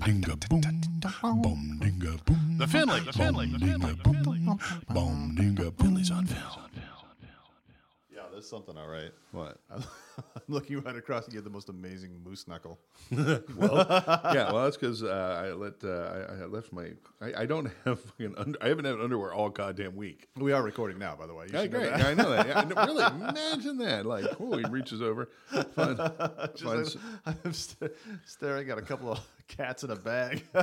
dinga boom, boom dinga boom. The Finley, the Finley, the Finley, the Finley. Boom dinga Finley's on film. Yeah, there's something all right. What? I'm looking right across and you have the most amazing moose knuckle. yeah, well, that's because uh, I let uh, I, I left my. I, I don't have fucking under, I haven't had underwear all goddamn week. We are recording now, by the way. You Yeah, should know great. that. Yeah, I know that. Yeah, no, really, imagine that. Like, oh, he reaches over. Fun. Just finds- like- I'm st- staring at a couple of cats in a bag.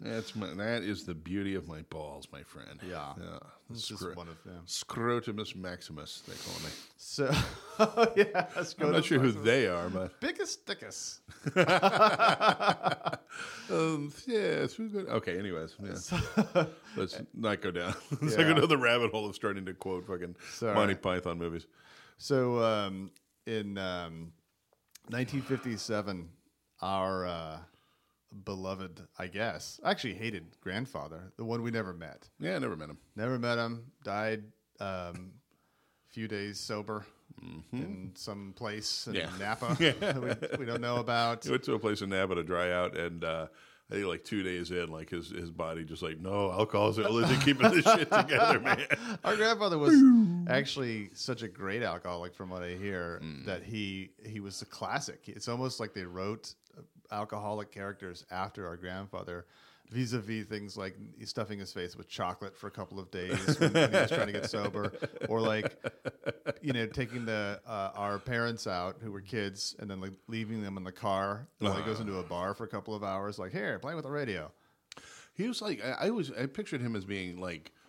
that's my, that is the beauty of my balls, my friend. Yeah. yeah. It's Scro- one of them. Scrotumus maximus, they call me. So, oh, yeah, I'm not sure who they are, but biggest dickus. um, yeah, it's good. Okay, anyways, yeah. let's not go down. let's not Yeah. go down the rabbit hole of starting to quote fucking Sorry. Monty Python movies. So, um, in um, 1957, our uh, beloved, I guess, actually hated grandfather, the one we never met, Yeah, I never met him. never met him, died um, a few days sober in some place in Mm-hmm. Yeah. Napa we, we don't know about. He went to a place in Napa to dry out, and uh, I think like two days in, like his his body just like no alcohol's isn't keeping this shit together, man. Our grandfather was actually such a great alcoholic, from what I hear, Mm. that he he was a classic. It's almost like they wrote alcoholic characters after our grandfather, vis-a-vis things like stuffing his face with chocolate for a couple of days when, when he was trying to get sober, or like you know taking the uh, our parents out who were kids and then like leaving them in the car while he goes into a bar for a couple of hours, like here play with the radio. He was like I, I was I pictured him as being like uh,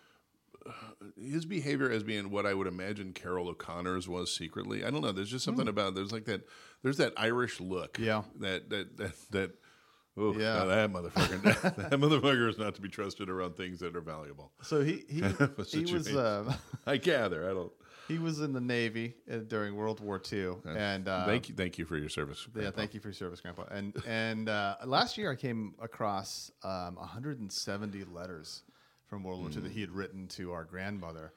his behavior as being what I would imagine Carroll O'Connor's was secretly. I don't know. There's just something about there's like that. There's that Irish look. Yeah. That that that that. Oh, Yeah. yeah. that motherfucker! that motherfucker is not to be trusted around things that are valuable. So he he, he was. Uh, I gather. I don't. He was in the Navy uh, during World War II, and uh, thank you, thank you for your service. Yeah, thank you for your service, Grandpa. And and uh, last year I came across um, 170 letters from World War II that he had written to our grandmother,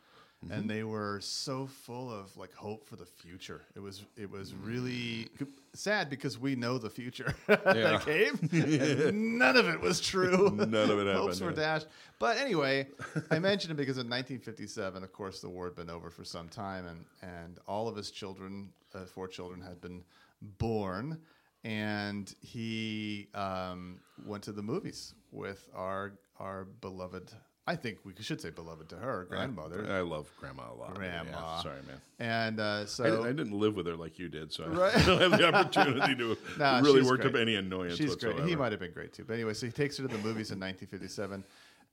and they were so full of like hope for the future. It was it was really sad because we know the future that came, none of it was true. None of it happened. Hopes were yeah. dashed. But anyway, I mentioned it because in 1957, of course, the war had been over for some time, and and all of his children, uh, four children, had been born, and he um, went to the movies with our our beloved. I think we should say beloved to her grandmother, I love grandma a lot. Grandma. Yeah, sorry, man. and uh, I, so didn't, I didn't live with her like you did, so Right. I don't have the opportunity to Nah, really work up any annoyance She's whatsoever. great. He might have been great too. But anyway, so he takes her to the movies in 1957,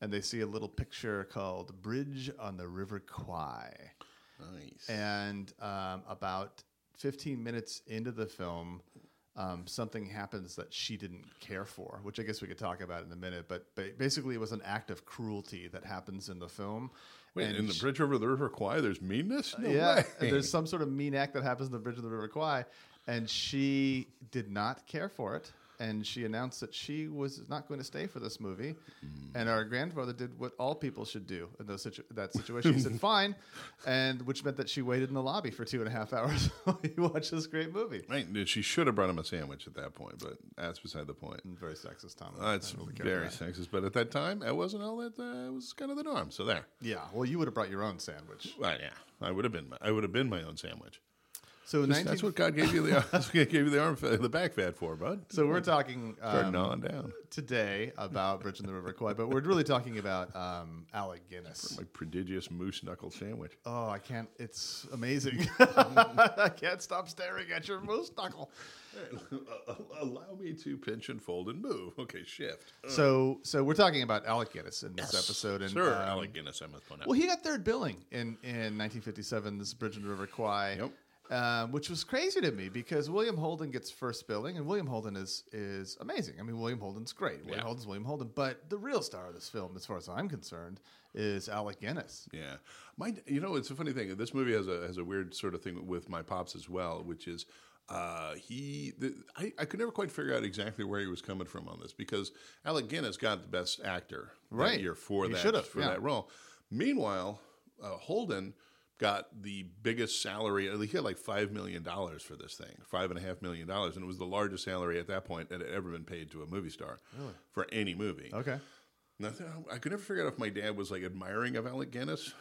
and they see a little picture called "Bridge on the River Kwai." Nice. And um, about 15 minutes into the film, um, something happens that she didn't care for, which I guess we could talk about in a minute. But, but basically, it was an act of cruelty that happens in the film. Wait, And in the bridge over the River Kwai, there's meanness? No yeah, there's some sort of mean act that happens in the bridge of the River Kwai, and she did not care for it. And she announced that she was not going to stay for this movie. And our grandfather did what all people should do in those situ- that situation. He said, "Fine," and which meant that she waited in the lobby for two and a half hours while he watched this great movie. Right, she should have brought him a sandwich at that point, but that's beside the point. Very sexist, Tom. Don't really very sexist, but at that time, it wasn't all that. Uh, it was kind of the norm. So there. Yeah, well, you would have brought your own sandwich. Well, yeah, I would have been. My, I would have been my own sandwich. So Just- 19- that's what God gave you the. that's what gave you the arm, the back fat for, bud. So we're talking um, gnawing down. today about Bridge in the River Kwai, but we're really talking about um, Alec Guinness. My prodigious moose knuckle sandwich. Oh, I can't. It's amazing. I can't stop staring at your moose knuckle. Allow me to pinch and fold and move. Okay, shift. So, so we're talking about Alec Guinness in this episode, and Sir, um, Alec Guinness, I must point out. Well, he got third billing in in 1957's Bridge in the River Kwai, Yep. Um, which was crazy to me because William Holden gets first billing, and William Holden is is amazing. I mean, William Holden's great. William Yeah. Holden's William Holden, but the real star of this film, as far as I'm concerned, is Alec Guinness. Yeah, my you know it's a funny thing. This movie has a has a weird sort of thing with my pops as well, which is uh, he. The, I I could never quite figure out exactly where he was coming from on this because Alec Guinness got the best actor Right. that year for He that for yeah. that role. Meanwhile, uh, Holden got the biggest salary. He had like five million dollars for this thing, five and a half million dollars, and it was the largest salary at that point that had ever been paid to a movie star for any movie. Okay. And I, I could never figure out if my dad was like admiring of Alec Guinness,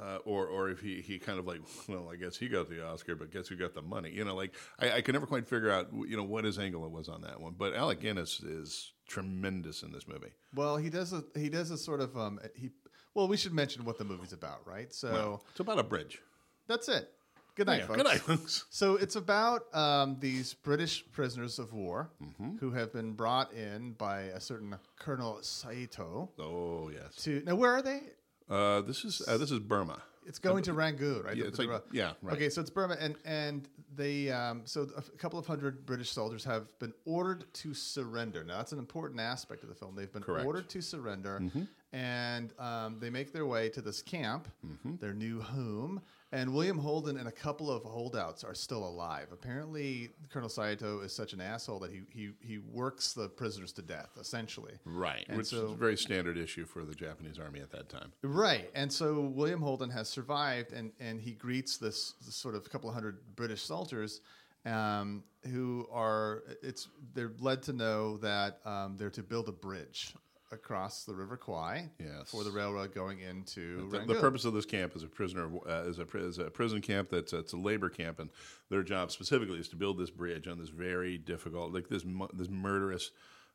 uh, or or if he, he kind of like, well, I guess he got the Oscar, but guess who got the money? You know, like I, I could never quite figure out, you know, what his angle was on that one. But Alec Guinness is tremendous in this movie. Well, he does a he does a sort of um he. Well, we should mention what the movie's about, right? So It's about a bridge. that's it. Good night, Yeah, folks. Good night, folks. So it's about um, these British prisoners of war Mm-hmm. who have been brought in by a certain Colonel Saito Oh yes. to. Now, where are they? Uh, this is uh, this is Burma. It's going to Rangoon, right? Yeah, The- it's the like- yeah, right. Okay, so it's Burma, and and they um, so a couple of hundred British soldiers have been ordered to surrender. Now that's an important aspect of the film. They've been Correct. Mm-hmm. ordered to surrender, and um, they make their way to this camp, Mm-hmm. their new home. And William Holden and a couple of holdouts are still alive. Apparently, Colonel Saito is such an asshole that he he he works the prisoners to death, essentially. Right, And which so- is a very standard issue for the Japanese army at that time. Right, and so William Holden has survived, and and he greets this, this sort of couple of hundred British soldiers, um, who are it's they're led to know that um, they're to build a bridge across the River Kwai Yes. for the railroad going into The, the purpose of this camp is a prisoner uh, is a is a prison camp that's it's a labor camp, and their job specifically is to build this bridge on this very difficult, like this mu- this murderous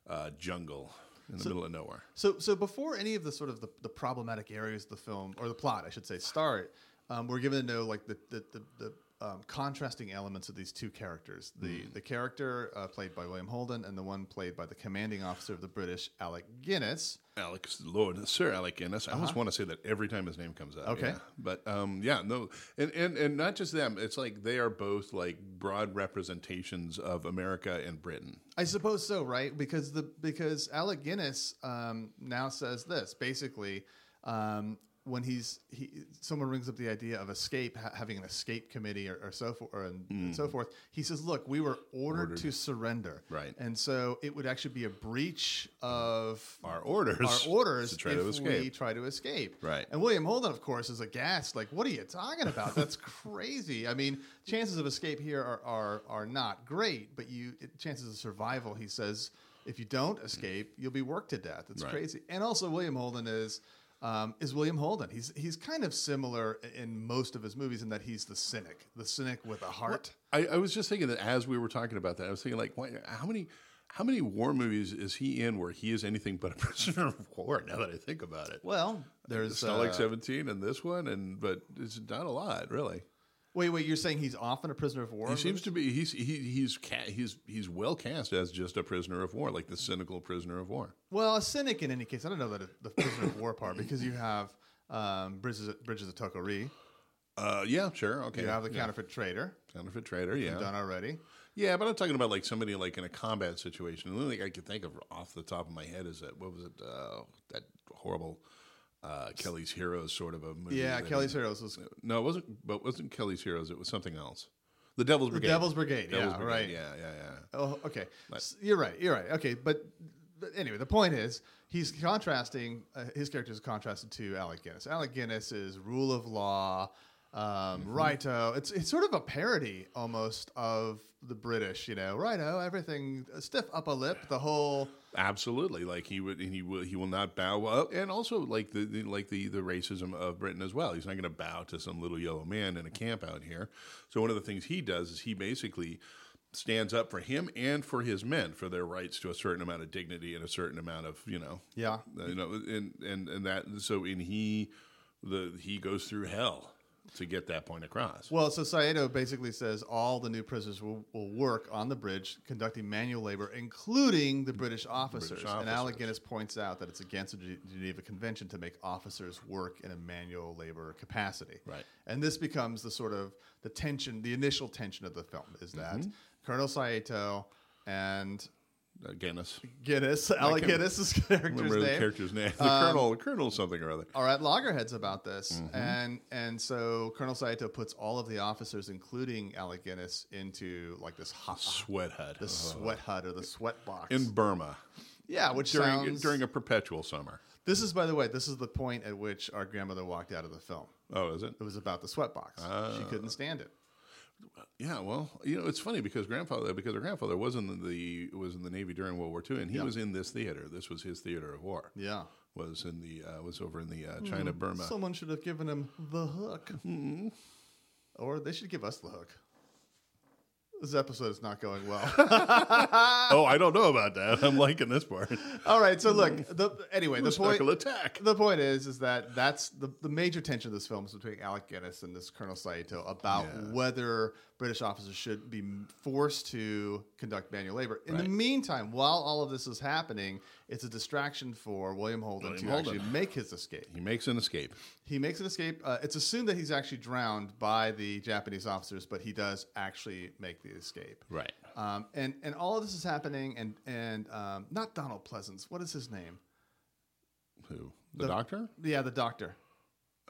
uh, jungle in the middle of nowhere. So, so before any of the sort of the, the problematic areas of the film or the plot, I should say, start, um, we're given to know like the the, the, the um, contrasting elements of these two characters: the the character uh, played by William Holden and the one played by the commanding officer of the British, Alec Guinness. Alex Lord, Sir Alec Guinness. I always want to say that every time his name comes up. Uh-huh. Okay. yeah. but um, yeah, no, and, and and not just them. It's like they are both like broad representations of America and Britain. I suppose so, right? Because the because Alec Guinness um, now says this basically. Um, when he's he, someone brings up the idea of escape, ha- having an escape committee or, or so forth, or, and, and so mm. forth. He says, "Look, we were ordered, to surrender, Right. And so it would actually be a breach of Our orders, our orders to try if to escape. we try to escape. Right. And William Holden, of course, is aghast. Like, what are you talking about? That's crazy. I mean, chances of escape here are are, are not great, but you it, chances of survival. He says, if you don't escape, mm. you'll be worked to death. It's Right. crazy. And also, William Holden is. Um, is William Holden? He's he's kind of similar in most of his movies in that he's the cynic, the cynic with a heart. I, I was just thinking that as we were talking about that, I was thinking like, why, how many how many war movies is he in where he is anything but a prisoner of war? Now that I think about it, Well, there's Stalag uh, Seventeen and this one, and but it's not a lot really. Wait, wait. You're saying he's often a prisoner of war? He seems to be he's he, he's ca- he's he's well cast as just a prisoner of war, like the cynical prisoner of war. Well, a cynic in any case. I don't know that the prisoner of war part because you have um, Bridges, Bridges of Toko-Ri. Uh, yeah, sure, okay. You have the yeah. counterfeit traitor counterfeit traitor, yeah, done already. yeah. But I'm talking about like somebody like in a combat situation. The only thing I can think of off the top of my head is that what was it? Uh, that horrible uh, Kelly's Heroes sort of a movie. Yeah, Kelly's Heroes was No, it wasn't. But wasn't Kelly's Heroes. It was something else. The Devil's Brigade. the. Devil's Brigade. Devil's yeah, Brigade, right. Yeah, yeah, yeah. Oh, okay. S- You're right. You're right. Okay, but, but anyway, the point is he's contrasting. Uh, his character is contrasted to Alec Guinness. Alec Guinness is rule of law, um, Mm-hmm. righto. It's it's sort of a parody almost of the British. You know, righto, everything stiff upper lip. The whole Absolutely. Like he would, and he will, he will not bow. Well, and also like the, the like the the racism of Britain as well. He's not going to bow to some little yellow man in a camp out here. So one of the things he does is he basically stands up for him and for his men for their rights to a certain amount of dignity and a certain amount of you know yeah. you know and and and that so and he the he goes through hell to get that point across. Well, so Saito basically says all the new prisoners will, will work on the bridge, conducting manual labor, including the British officers. And Alec. Guinness points out that it's against the Ge- Geneva Convention to make officers work in a manual labor capacity. Right. And this becomes the sort of the tension, the initial tension of the film is that Mm-hmm. Colonel Saito and Uh, Guinness. Guinness, Alec can't Guinness's character's Remember the character's name? The colonel, colonel something or other. are at loggerheads about this, Mm-hmm. and and so Colonel Saito puts all of the officers, including Alec Guinness, into like this hot, Sweat hut. the sweat hut or the sweat box. in Burma yeah, which during sounds during a perpetual summer. This is, by the way, this is the point at which our grandmother walked out of the film. Oh, is it? It was about the sweatbox. she Ah. couldn't stand it. Yeah, well, you know, it's funny because grandfather because her grandfather was in the was in the Navy during World War II, and he Yeah. was in this theater. This was his theater of war. Yeah. Was in the uh, was over in the uh, China Burma. Someone should have given him the hook. Mm-hmm. Or they should give us the hook. This episode is not going well. oh, I don't know about that. I'm liking this part. All right, so look. The, anyway, the point. Attack. The point is, is that that's the, the major tension of this film is between Alec Guinness and this Colonel Saito about Yeah. whether British officers should be forced to conduct manual labor. In the meantime, while all of this is happening, it's a distraction for William Holden William to Holden. actually make his escape. He makes an escape. He makes an escape. Uh, it's assumed that he's actually drowned by the Japanese officers, but he does actually make the escape. Right. Um, and and all of this is happening, and and um, not Donald Pleasence. What is his name? Who? The, The- doctor? Yeah, the doctor.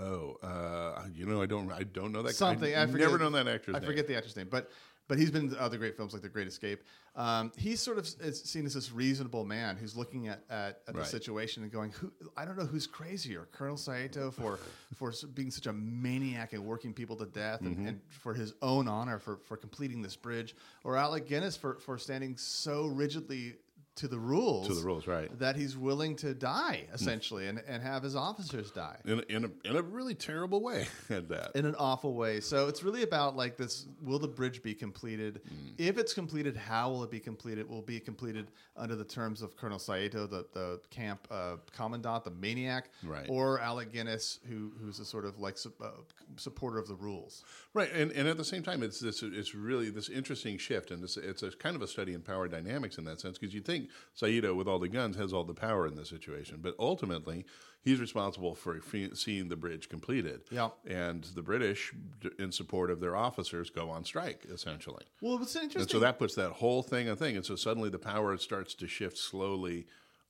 Oh, uh, you know, I don't, I don't know that. Something I I've forget, never known that actor's I name. forget the actor's name, but but he's been in other great films like The Great Escape. Um, he's sort of is seen as this reasonable man who's looking at at, at the Right. situation and going, Who, I don't know who's crazier, Colonel Saito for for being such a maniac and working people to death, Mm-hmm. and, and for his own honor for for completing this bridge, or Alec Guinness for for standing so rigidly to the rules To the rules, right. that he's willing to die essentially and, and have his officers die In, a- in, a, in a really terrible way at that. in an awful way. So it's really about like this: Will the bridge be completed? Mm. If it's completed, how will it be completed? Will it be completed under the terms of Colonel Saito, the the camp uh, commandant, the maniac, Right. or Alec Guinness, who who's a sort of like su- uh, supporter of the rules? Right, and, and at the same time, it's this it's really this interesting shift, and it's, it's a kind of a study in power dynamics in that sense, because you'd think Saito, with all the guns, has all the power in this situation, but ultimately he's responsible for fe- seeing the bridge completed. Yeah. and the British, in support of their officers, go on strike essentially, Well, it's interesting. and so that puts that whole thing a thing, and so suddenly the power starts to shift slowly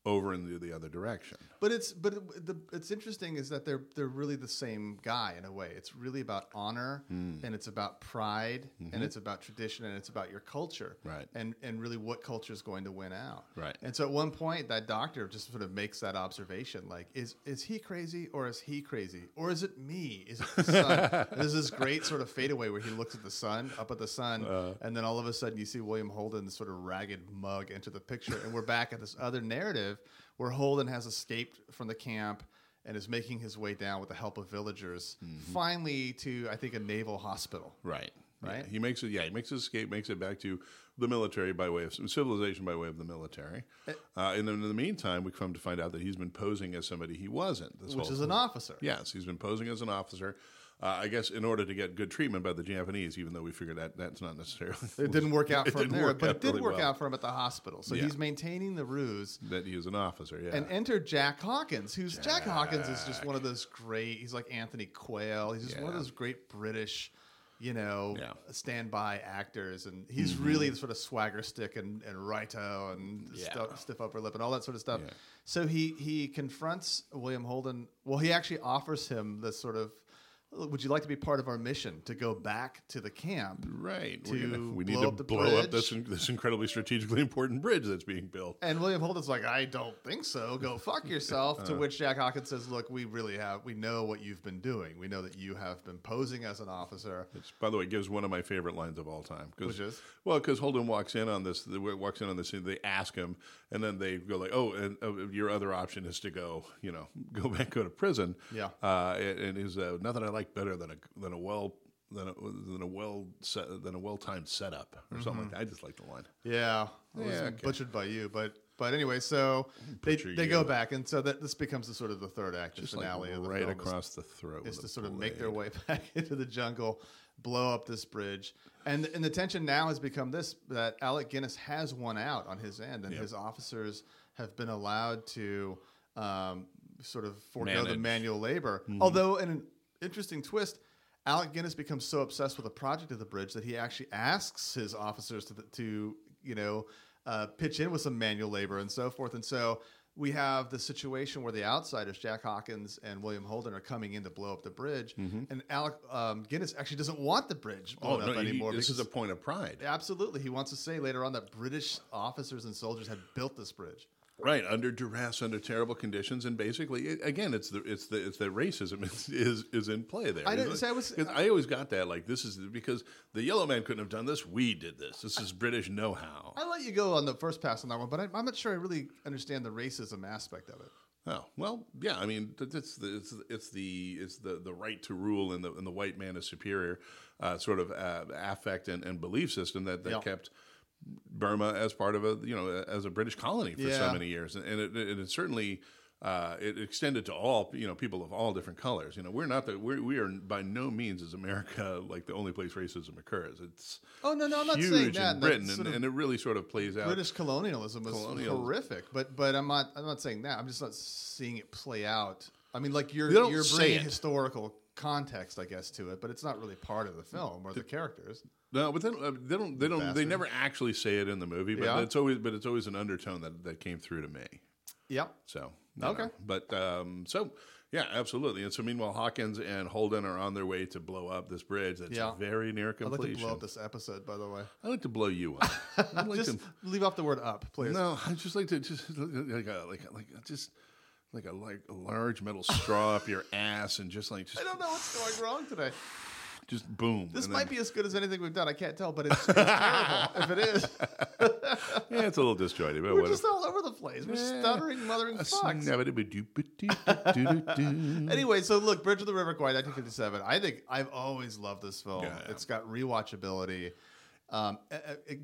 over into the other direction. But it's but it, the, it's interesting is that they're they're really the same guy in a way. It's really about honor Hmm. and it's about pride and it's about tradition and it's about your culture. Mm-hmm. Right. And and really what culture is going to win out. Right. And so at one point that doctor just sort of makes that observation like is is he crazy or is he crazy or is it me? Is it the sun? There's this great sort of fadeaway where he looks at the sun, up at the sun, Uh. and then all of a sudden you see William Holden, sort of ragged mug, enter the picture, and we're back at this other narrative where Holden has escaped from the camp and is making his way down with the help of villagers, Mm-hmm. finally to I think a naval hospital. Right. Right? Yeah, he makes it. Yeah, he makes his escape, makes it back to the military by way of civilization by way of the military. Eh. Uh, and then in the meantime, we come to find out that he's been posing as somebody he wasn't. This Which is an officer. Yes, he's been posing as an officer. Uh, I guess in order to get good treatment by the Japanese, even though we figured that that's not necessarily It didn't work out for him there, but it did really work well. out for him at the hospital. So Yeah. he's maintaining the ruse. that he was an officer. Yeah, And enter Jack Hawkins, who's Jack. Hawkins is just one of those great. He's like Anthony Quayle. He's just one of those great British, you know, Yeah. standby actors, and he's Mm-hmm. really the sort of swagger stick and, and righto and Yeah. stu- stiff upper lip and all that sort of stuff. Yeah. So he he confronts William Holden. Well, he actually offers him this sort of. Would you like to be part of our mission to go back to the camp? right. to gonna, we need to up blow up this this incredibly strategically important bridge that's being built. And William Holden's like, I don't think so. Go fuck yourself. Uh. to which Jack Hawkins says, Look, we really have, we know what you've been doing. We know that you have been posing as an officer. Which, by the way, gives one of my favorite lines of all time. Which is? well, because Holden walks in on this, walks in on this. They ask him, and then they go like, "Oh, and uh, your other option is to go, you know, go back, go to prison." Yeah. uh, and, and is uh, nothing I like better than a than a well than a, than a well set, than a well timed setup or something like that. I just like the line. Yeah. It was Yeah, okay. butchered by you. But but anyway, so they, Butcher they you. go back. And so that this becomes the sort of the third act, the Just like finale of the right film. is- across the throat. is to sort of make their way back into the jungle, blow up this bridge, and and the tension now has become this: that Alec Guinness has won out on his end, and Yep. his officers have been allowed to um, sort of forego the Manage. Mm-hmm. manual labor. Although, in an interesting twist. Alec Guinness becomes so obsessed with the project of the bridge that he actually asks his officers to, to you know, uh, pitch in with some manual labor and so forth. And so we have the situation where the outsiders, Jack Hawkins and William Holden, are coming in to blow up the bridge, and Alec um, Guinness actually doesn't want the bridge Mm-hmm. Oh blown no! up he- anymore. this is a point of pride. absolutely, he wants to say later on that British officers and soldiers had built this bridge. Right under duress, under terrible conditions, and basically, it, again, it's the it's the it's that racism is is, is in play there. I didn't- I was- I always got that like this is because the yellow man couldn't have done this. We did this. This is British know-how. I let you go on the first pass on that one, but I, I'm not sure I really understand the racism aspect of it. Oh well, yeah. I mean, it's the it's, it's the it's the, the right to rule and the and the white man is superior, uh, sort of uh, affect and, and belief system that, that Yeah. kept Burma as part of a you know as a British colony for so many years, and it, it, it certainly. Uh, it extended to all you know people of all different colors. You know, we're not the we're, we are by no means as America like the only place racism occurs. It's Oh no, no, I'm not saying that. in Britain, and, and it really sort of plays out. British colonialism was Colonial- horrific, but but I'm not I'm not saying that. I'm just not seeing it play out. I mean, like you're you're bringing historical context, I guess, to it, but it's not really part of the film or the characters. No, but they don't. uh, They don't. They don't. They never actually say it in the movie, but Yeah. it's always. But it's always an undertone that, that came through to me. Yep. So you Okay. know. But um, so yeah, absolutely. And so meanwhile, Hawkins and Holden are on their way to blow up this bridge that's Yeah. very near completion. I'd like to blow up this episode, by the way. I like to blow you up. Like just to. leave off the word "up," please. No, I just like to just like a, like a, like a, just like a like a large metal straw up your ass and just like just I don't know what's going wrong today. Just boom. This might be as good as anything we've done. I can't tell, but it's, it's terrible if it is. yeah, it's a little disjointed, but We're whatever. just all over the place. We're Yeah. stuttering, mothering fucks. Anyway, so look, Bridge of the River Kwai, 1957. I think I've always loved this film. Yeah, yeah. It's got rewatchability. Um,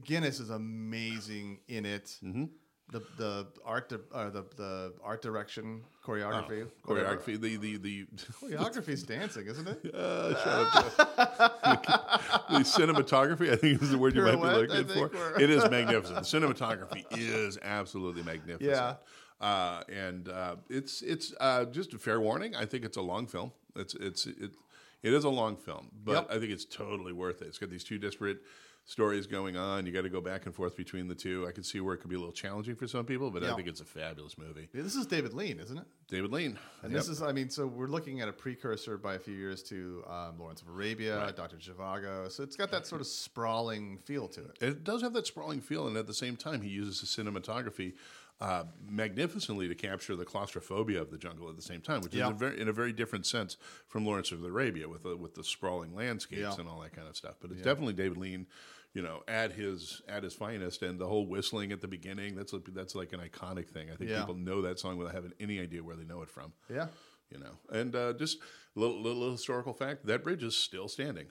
Guinness is amazing in it. Mm-hmm. The the art di- uh, the the art direction choreography whatever. choreography, the the the choreography is dancing, isn't it? uh, shut up. the cinematography, I think is the word you might be looking for. we're- It is magnificent. The cinematography is absolutely magnificent. Yeah. Uh, and uh, it's it's uh, just a fair warning. I think it's a long film. It's it's it it is a long film, but Yep. I think it's totally worth it. It's got these two disparate stories going on. You got to go back and forth between the two. I could see where it could be a little challenging for some people, but I think it's a fabulous movie. Yeah, This is David Lean, isn't it? David Lean. And Yep. this is, I mean, so we're looking at a precursor by a few years to um, Lawrence of Arabia, Dr. Zhivago. So it's got that sort of sprawling feel to it. It does have that sprawling feel, and at the same time, he uses the cinematography uh, magnificently to capture the claustrophobia of the jungle at the same time, which Yeah. is a very, in a very different sense from Lawrence of Arabia with the, with the sprawling landscapes Yeah. and all that kind of stuff. But it's definitely David Lean, you know, at his at his finest, and the whole whistling at the beginning. That's like, that's like an iconic thing. I think Yeah. people know that song without having any idea where they know it from. Yeah. You know, and uh, just a little, little historical fact: that bridge is still standing.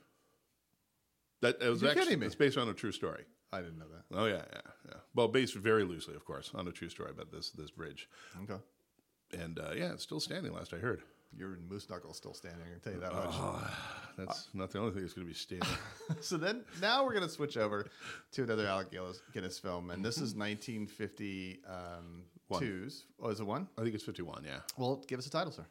That it was You're actually kidding me. it's based on a true story. I didn't know that. Oh yeah, yeah, yeah. Well, based very loosely, of course, on a true story about this this bridge, Okay. and uh, yeah, it's still standing. Last I heard, Your moose knuckle's still standing, I can tell you that much. that's not the only thing that's going to be standing. So then, now we're going to switch over to another Alec Guinness, Guinness film, and this is 1952's. Oh, is it one? I think it's fifty one. Yeah, Well, give us a title, sir.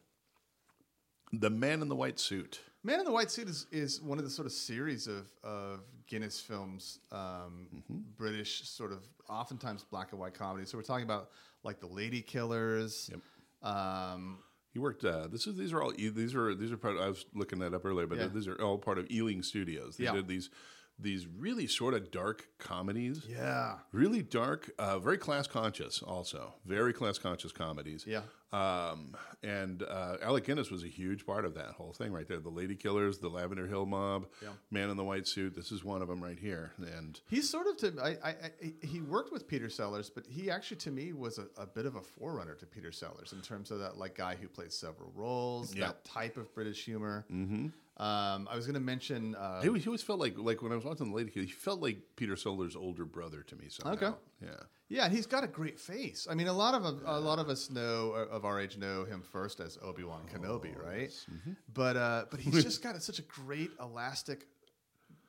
the man in the white suit. Man in the White Suit is, is one of the sort of series of, of Guinness films, um, British sort of oftentimes black and white comedy. So we're talking about like the Lady Killers. Yep. Um, He worked. Uh, this is these are all E- these are these are part. I was looking that up earlier, but Yeah. these are all part of Ealing Studios. They Yeah. did these these really sort of dark comedies. yeah. Really dark, uh, very class conscious. Also, very class conscious comedies. Yeah. Um, and uh, Alec Guinness was a huge part of that whole thing right there. The Lady Killers, the Lavender Hill Mob, Yeah. Man in the White Suit. This is one of them right here. And He's sort of to I, I, I he worked with Peter Sellers, but he actually to me was a, a bit of a forerunner to Peter Sellers in terms of that like guy who plays several roles, Yeah. that type of British humor. Mm-hmm. Um, I was going to mention uh, he always, he always felt like like when I was watching the Lady Killers, he felt like Peter Sellers' older brother to me. Somehow. Okay. Yeah. Yeah, and he's got a great face. I mean, a lot of a lot of us know uh, of our age know him first as Obi Wan Kenobi, right? Mm-hmm. But uh, but he's just got such a great elastic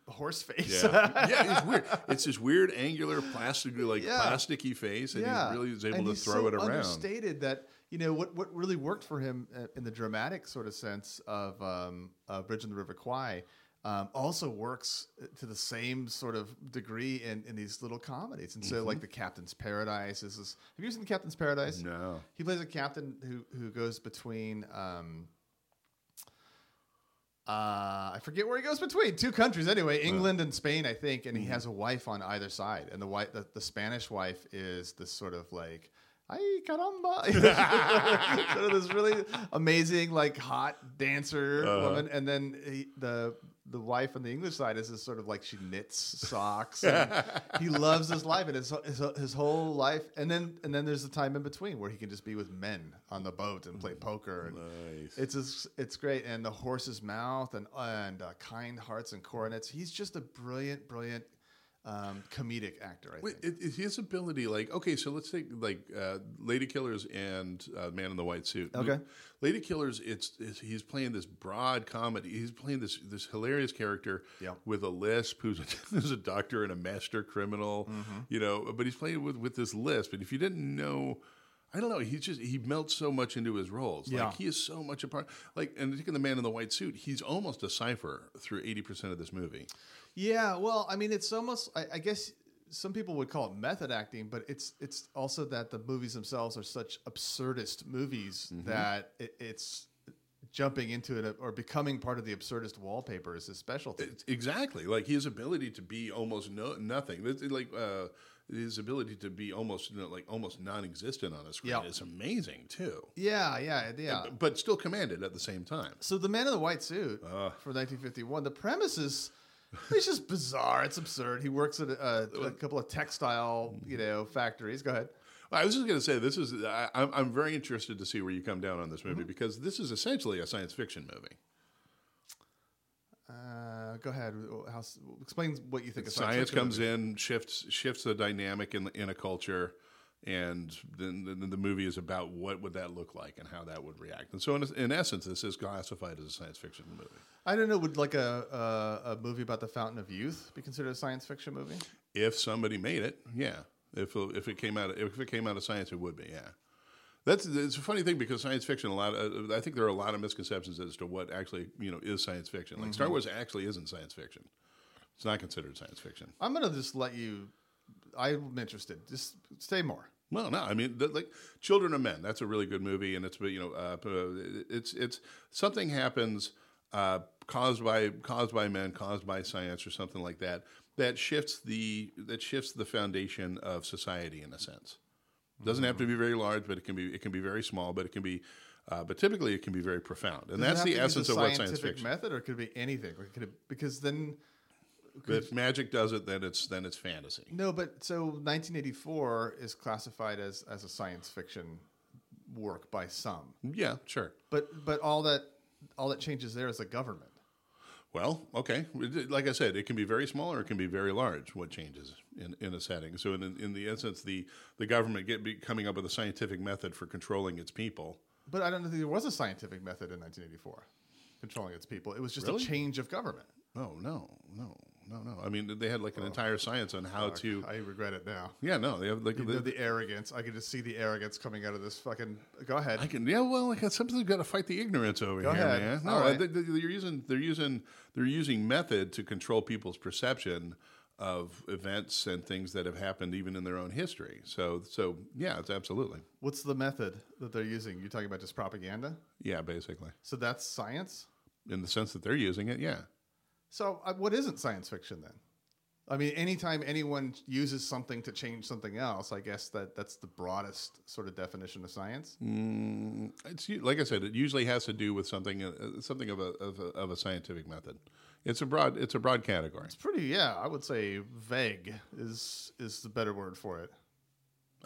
horse face. Yeah, yeah, it's weird. It's this weird, angular, plastic, like Yeah. plasticky face, and yeah, he really is able and to throw so it around. Understated that you know what what really worked for him uh, in the dramatic sort of sense of um, uh, Bridge on the River Kwai. Um, also works uh, to the same sort of degree in, in these little comedies, and so Mm-hmm. like the Captain's Paradise is this. Have you seen the Captain's Paradise? No. He plays a captain who who goes between. Um, uh, I forget where he goes between two countries. Anyway, England and Spain, I think, and he has a wife on either side, and the wife, the, the Spanish wife, is this sort of like "Ay caramba!" sort of this really amazing, like hot dancer Uh-huh. woman, and then he, the the wife on the English side is this sort of like she knits socks. And he loves his life and his, his his whole life, and then and then there's the time in between where he can just be with men on the boat and play poker. And Nice. It's just, it's great, and the horse's mouth and and uh, kind hearts and coronets. He's just a brilliant, brilliant um, comedic actor. I Wait, think. it, it, his ability, like, okay, so let's take like uh, Lady Killers and uh, Man in the White Suit. Okay. Lady Killers, it's, it's he's playing this broad comedy. He's playing this this hilarious character Yeah. with a lisp, who's a, who's a doctor and a master criminal, Mm-hmm. you know. But he's playing with with this lisp, and if you didn't know. I don't know. He's just he melts so much into his roles. Yeah. Like he is so much a part. Like and taking the man in the white suit, he's almost a cipher through eighty percent of this movie. Yeah, well, I mean, it's almost. I, I guess some people would call it method acting, but it's it's also that the movies themselves are such absurdist movies Mm-hmm. that it, it's jumping into it or becoming part of the absurdist wallpaper is his specialty. It's- exactly like his ability to be almost no, nothing It's like uh, his ability to be almost you know, like almost non-existent on a screen Yeah. is amazing too yeah, yeah, yeah. but still commanded at the same time So the Man in the White Suit Uh. for 1951. The premise is it's just bizarre. It's absurd. He works at a, a couple of textile, you know, factories. Go ahead. i was just going to say this is I, I'm, I'm very interested to see where you come down on this movie Mm-hmm. because this is essentially a science fiction movie Uh, go ahead. How, explain what you think. of science comes in shifts shifts the dynamic in, in a culture and then, then the movie is about what would that look like and how that would react and so in, in essence this is classified as a science fiction movie I don't know. Would like a, a a movie about the Fountain of Youth be considered a science fiction movie? if somebody made it, yeah. If if it came out of, if it came out of science, it would be, yeah. That's it's a funny thing because science fiction a lot. Of, I think there are a lot of misconceptions as to what actually you know is science fiction. Like Star Wars actually isn't science fiction. It's not considered science fiction. I'm gonna just let you. I'm interested. Just say more. Well, no, I mean, the, like Children of Men. That's a really good movie, and it's you know, uh, uh, it's it's something happens uh, caused by caused by men, caused by science, or something like that. That shifts the that shifts the foundation of society in a sense. Doesn't have to be very large, but it can be it can be very small, but it can be. Uh, but typically, it can be very profound, and Does that's the essence of what science scientific fiction. method, or could it be anything? Or could it, because then If magic does it, then it's then it's fantasy. no, but so 1984 is classified as as a science fiction work by some, Yeah, sure. but but all that all that changes there is the government. Well, okay. Like I said, it can be very small or it can be very large. What changes in, in a setting? So, in, in the essence, the the government get be coming up with a scientific method for controlling its people. But I don't think there was a scientific method in 1984 controlling its people. It was just Really? a change of government. Oh no, no, no, no. I mean, they had like an entire science on how to. I regret it now. Yeah, no, they have like the, the arrogance. I can just see the arrogance coming out of this fucking. Go ahead. I can, yeah. Well, like something's got to fight the ignorance over Go here, ahead. man. No, right. they, are using they're using they're using method to control people's perception of events and things that have happened even in their own history. So, so yeah, it's absolutely What's the method that they're using? You're talking about just propaganda. yeah, basically. So that's science. in the sense that they're using it. Yeah. So uh, what isn't science fiction then? I mean, anytime anyone uses something to change something else, I guess that that's the broadest sort of definition of science. Mm, it's like I said, it usually has to do with something uh, something of a, of a of a scientific method. It's a broad it's a broad category. It's pretty, yeah. I would say vague is is the better word for it.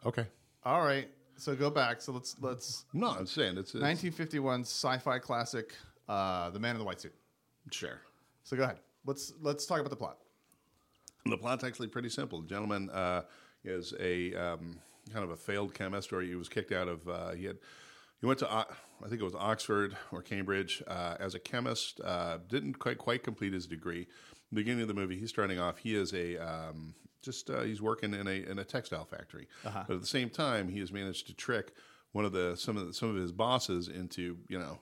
Okay. All right, so go back. So let's let's No, I'm saying it's, it's 1951 sci-fi classic, uh, The Man in the White Suit. sure. So go ahead. Let's let's talk about the plot. The plot's actually pretty simple. The gentleman uh, is a um, kind of a failed chemist, or he was kicked out of. Uh, he had he went to I think it was Oxford or Cambridge uh, as a chemist. Uh, didn't quite quite complete his degree. Beginning of the movie, he's starting off. He is a um, just uh, he's working in a in a textile factory, but at the same time, he has managed to trick one of the some of the, some of his bosses into you know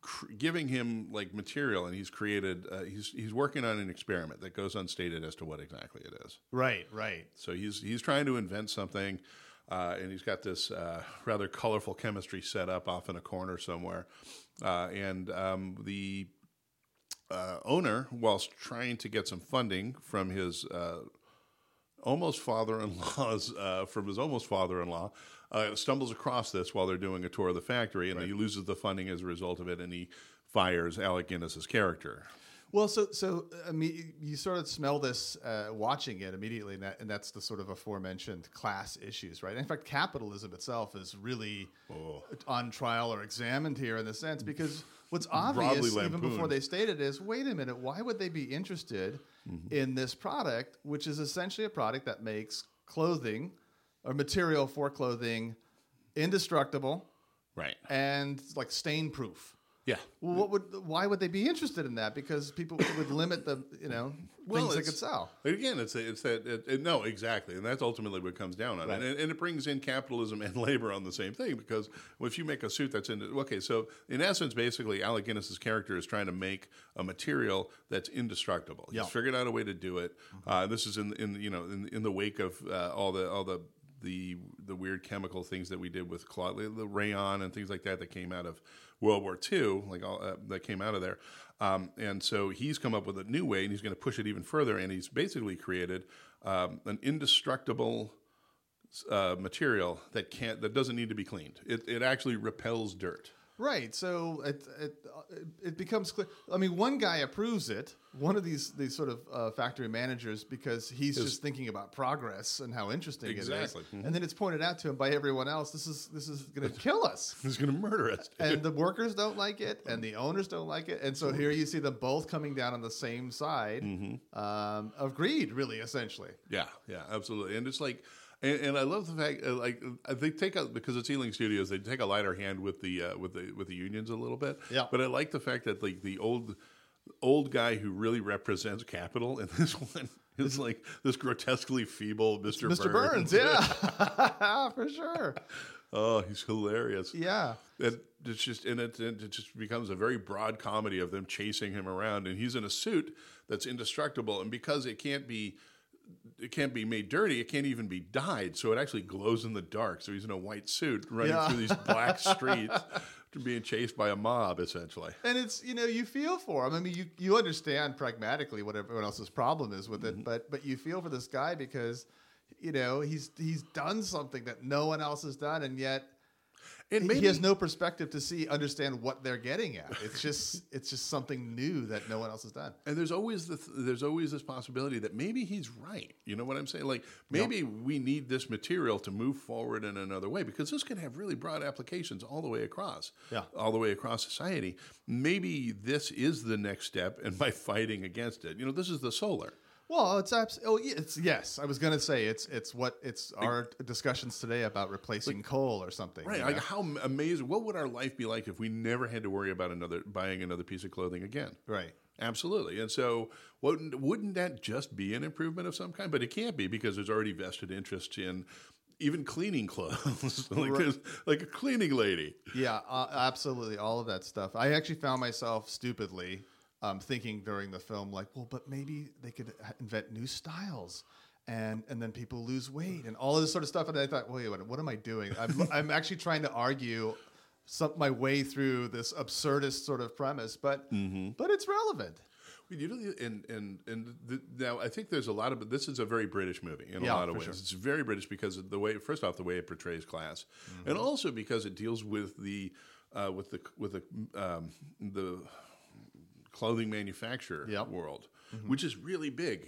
cr- giving him like material, and he's created. Uh, he's he's working on an experiment that goes unstated as to what exactly it is. Right, right. So he's he's trying to invent something, uh, and he's got this uh, rather colorful chemistry set up off in a corner somewhere, uh, and um, the uh, owner, whilst trying to get some funding from his uh, almost father-in-law's uh, from his almost father-in-law uh, stumbles across this while they're doing a tour of the factory, and he loses the funding as a result of it, and he fires Alec Guinness's character. Well, so so I mean, you sort of smell this uh, watching it immediately, and, that, and that's the sort of aforementioned class issues, right? In fact, capitalism itself is really Oh. on trial or examined here in the sense because what's obvious even before they state it is, wait a minute, why would they be interested Mm-hmm. in this product, which is essentially a product that makes clothing or material for clothing indestructible Right. and like stain proof? Yeah. Well, what would? Why would they be interested in that? Because people would limit the, you know, things they could sell. Again, it's a, it's that it, it- no, exactly, and that's ultimately what comes down on Right. it, and, and it brings in capitalism and labor on the same thing because if you make a suit that's in okay, so in essence, basically, Alec Guinness's character is trying to make a material that's indestructible. Yeah. He's figured out a way to do it. Uh, this is in in you know in, in the wake of uh, all the all the the the weird chemical things that we did with cloth, the rayon and things like that that came out of World War II, like all uh, that came out of there. Um, and so he's come up with a new way, and he's going to push it even further. And he's basically created um, an indestructible uh, material that can't that doesn't need to be cleaned. It, it actually repels dirt. Right. So it it it becomes clear. I mean, one guy approves it. One of these these sort of uh, factory managers because he's just thinking about progress and how interesting Exactly. it is. And then it's pointed out to him by everyone else. This is this is going to kill us. He's going to murder us. and the workers don't like it, and the owners don't like it, and so here you see them both coming down on the same side Mm-hmm. um, of greed, really, essentially. Yeah, yeah, absolutely. And it's like, and, and I love the fact, uh, like, uh, they take a because it's Ealing Studios, they take a lighter hand with the uh, with the with the unions a little bit. Yeah. But I like the fact that like the old old guy who really represents capital in this one is like this grotesquely feeble Mr. Mr. Burns, yeah, for sure. Oh, he's hilarious. Yeah. And it's just and it, and it just becomes a very broad comedy of them chasing him around, and he's in a suit that's indestructible, and because it can't be. It can't be made dirty. It can't even be dyed, so it actually glows in the dark. So he's in a white suit running Yeah. through these black streets, to being chased by a mob, essentially. And it's you know you feel for him. I mean you you understand pragmatically what everyone else's problem is with it, Mm-hmm. but but you feel for this guy because you know he's he's done something that no one else has done, and yet And he- maybe he has no perspective to see understand what they're getting at. It's just it's just something new that no one else has done. And there's always the th- there's always this possibility that maybe he's right. You know what I'm saying? Like maybe we need this material to move forward in another way because this can have really broad applications all the way across. Yeah. All the way across society. Maybe this is the next step and by fighting against it. You know, this is the solar. Well, it's abs- oh, it's yes. I was gonna say it's it's what it's our discussions today about replacing coal or something. Right. you Like how amazing what would our life be like if we never had to worry about another buying another piece of clothing again? right. Absolutely. And so, wouldn't, wouldn't that just be an improvement of some kind? But it can't be because there's already vested interest in even cleaning clothes, like, there's, like a cleaning lady. Yeah, uh, absolutely, all of that stuff. I actually found myself stupidly um, thinking during the film, like, well, but maybe they could invent new styles, and and then people lose weight and all of this sort of stuff. And I thought, wait, what, what am I doing? I'm, I'm actually trying to argue some, my way through this absurdist sort of premise, but but it's relevant. You know, and and and the, now I think there's a lot of this is a very British movie in Yeah, a lot of ways. sure. It's very British because of the way first off the way it portrays class, Mm-hmm. and also because it deals with the uh, with the with the um, the clothing manufacturer Yep. world, Mm-hmm. which is really big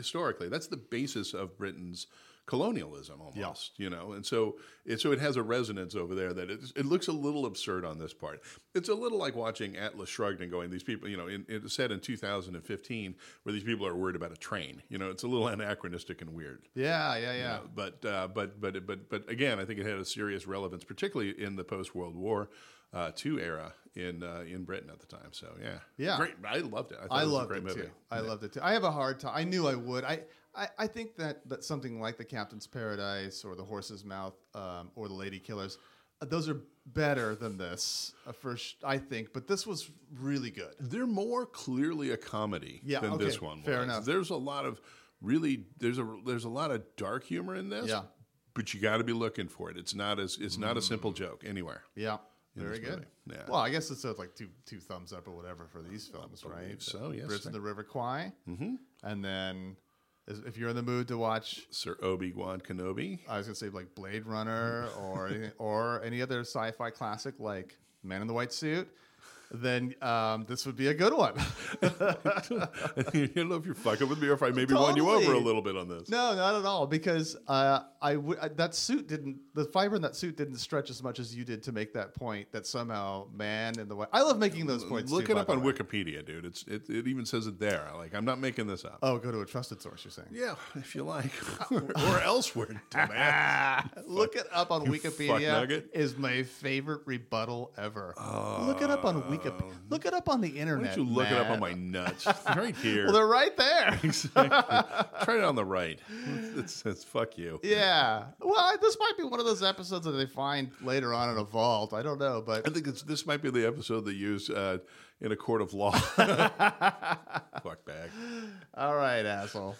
historically. That's the basis of Britain's colonialism almost, you know. And so it so it has a resonance over there that it, it looks a little absurd on this part. It's a little like watching Atlas Shrugged and going, these people, you know, in, it said in 2015 where these people are worried about a train. You know, it's a little anachronistic and weird. Yeah, yeah, yeah. Uh, but uh, but but but but again, I think it had a serious relevance, particularly in the post World War uh, II era in uh, in Britain at the time. So yeah, Yeah. great. I loved it. I, thought I it was a loved great it movie. too. I loved it too. I have a hard time. I knew I would. I, I, I think that, that something like the Captain's Paradise or the Horse's Mouth um, or the Lady Killers, uh, those are better than this. Uh, for sh- I think, but this was really good. They're more clearly a comedy Yeah, than okay, this one. fair was. enough. There's a lot of really there's a there's a lot of dark humor in this. Yeah. But you got to be looking for it. It's not as it's not a simple joke anywhere. Yeah, very good. movie. Yeah. Well, I guess it's like two two thumbs up or whatever for these films, right? so, yes. Bridge the River Kwai, mm-hmm. and then If you're in the mood to watch, Sir Obi Wan Kenobi. I was gonna say like Blade Runner or or any other sci-fi classic like Man in the White Suit, then um, this would be a good one. you don't know if you're fucking with me or if I maybe won you over a little bit on this. no, not at all, because uh, I w- I- that suit didn't the fiber in that suit didn't stretch as much as you did to make that point that somehow Man in the White. I love making those points. Look too, it up on way. Wikipedia, dude. It's it, it even says it there. Like I'm not making this up. Oh, go to a trusted source. You're saying. Yeah, if you like, or elsewhere. dumbass. Look it up on Wikipedia. Is my favorite rebuttal ever. look it up on Wikipedia. Look it up on the Why internet. don't you look it up on my nuts right here? Well, they're right there. Exactly. Try it on the right. It says "fuck you." yeah. Well, this might be one of those episodes that they find later on in a vault. I don't know, but I think it's, this might be the episode they use uh, in a court of law. Fuck bag. all right, asshole.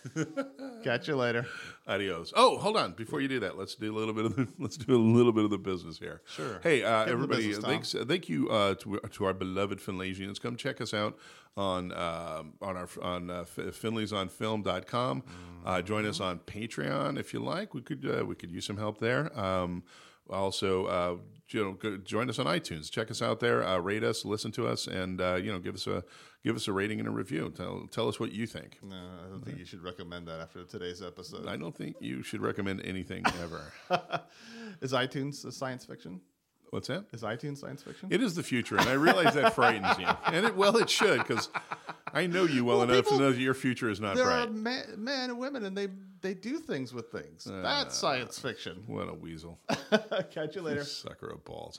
Catch you later. Adios. Oh, hold on. Before you do that, let's do a little bit of the let's do a little bit of the business here. Sure. Hey, uh, Give 'em the everybody! business, thanks, uh, thank you uh, to to our beloved Finlaysians. Come check us out on um on our on uh, finleysonfilm.com. Uh, join us on Patreon if you like. We could uh, we could use some help there. Um, also, uh, you know, go, join us on iTunes. Check us out there. Uh, rate us, listen to us, and uh, you know, give us a give us a rating and a review. Tell tell us what you think. No, I don't think you should recommend that after today's episode. I don't think you should recommend anything ever. Is iTunes a science fiction? What's that? Is iTunes science fiction? It is the future, and I realize that frightens you. And it, well, it should, because I know you well, Well, enough people- to know that your future is not there bright. are ma- men and women, and they they do things with things. That's ah, science fiction. What a weasel. Catch you later. Sucker of balls.